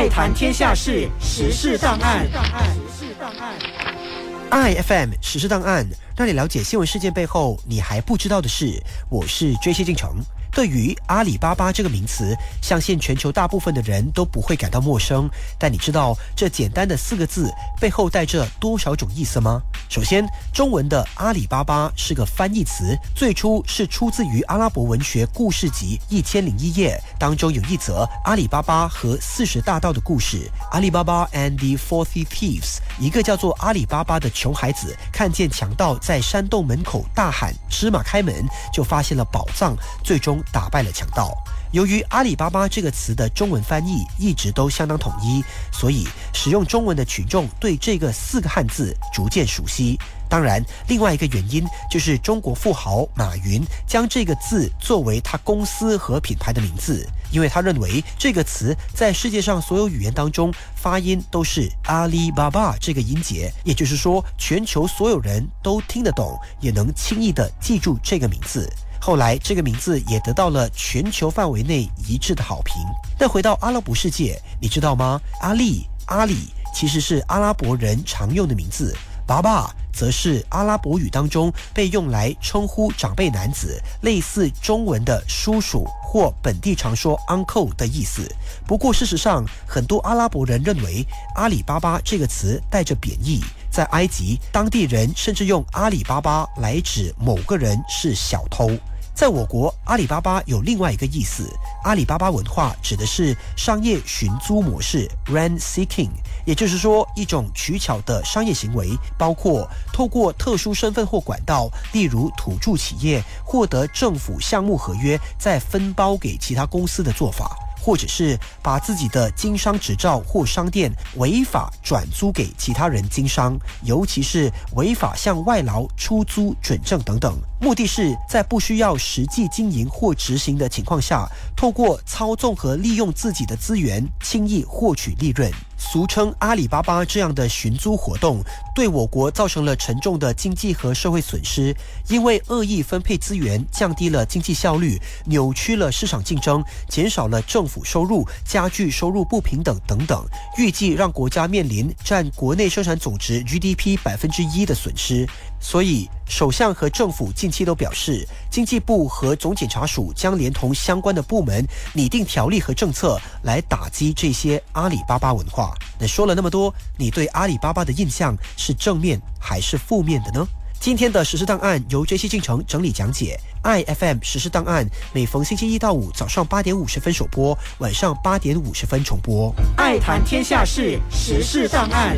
爱谈天下事，时事档案。iFM 时事档案，让你了解新闻事件背后你还不知道的事。我是追谢进程。对于阿里巴巴这个名词，相信全球大部分的人都不会感到陌生。但你知道这简单的四个字背后带着多少种意思吗？首先，中文的阿里巴巴是个翻译词，最初是出自于阿拉伯文学故事集《一千零一夜》当中有一则阿里巴巴和四十大盗的故事。阿里巴巴 and the Forty Thieves，一个叫做阿里巴巴的穷孩子看见强盗在山洞门口大喊“芝麻开门”，就发现了宝藏，最终。打败了强盗。由于阿里巴巴这个词的中文翻译一直都相当统一，所以使用中文的群众对这个四个汉字逐渐熟悉。当然，另外一个原因就是中国富豪马云将这个字作为他公司和品牌的名字，因为他认为这个词在世界上所有语言当中发音都是阿里巴巴这个音节，也就是说，全球所有人都听得懂，也能轻易的记住这个名字。后来，这个名字也得到了全球范围内一致的好评。但回到阿拉伯世界，你知道吗？阿里阿里其实是阿拉伯人常用的名字，爸爸则是阿拉伯语当中被用来称呼长辈男子，类似中文的叔叔或本地常说 uncle 的意思。不过，事实上，很多阿拉伯人认为阿里巴巴这个词带着贬义。在埃及，当地人甚至用阿里巴巴来指某个人是小偷。在我国，阿里巴巴有另外一个意思，阿里巴巴文化指的是商业寻租模式 （rent seeking），也就是说，一种取巧的商业行为，包括透过特殊身份或管道，例如土著企业获得政府项目合约，再分包给其他公司的做法。或者是把自己的经商执照或商店违法转租给其他人经商，尤其是违法向外劳出租准证等等，目的是在不需要实际经营或执行的情况下，透过操纵和利用自己的资源，轻易获取利润。俗称阿里巴巴这样的寻租活动，对我国造成了沉重的经济和社会损失，因为恶意分配资源，降低了经济效率，扭曲了市场竞争，减少了政府收入，加剧收入不平等等等，预计让国家面临占国内生产总值 GDP 百分之一的损失。所以，首相和政府近期都表示，经济部和总检察署将连同相关的部门拟定条例和政策，来打击这些阿里巴巴文化。那说了那么多，你对阿里巴巴的印象是正面还是负面的呢？今天的实时档案由 J C 进程整理讲解。i F M 实时档案每逢星期一到五早上八点五十分首播，晚上八点五十分重播。爱谈天下事，时事档案。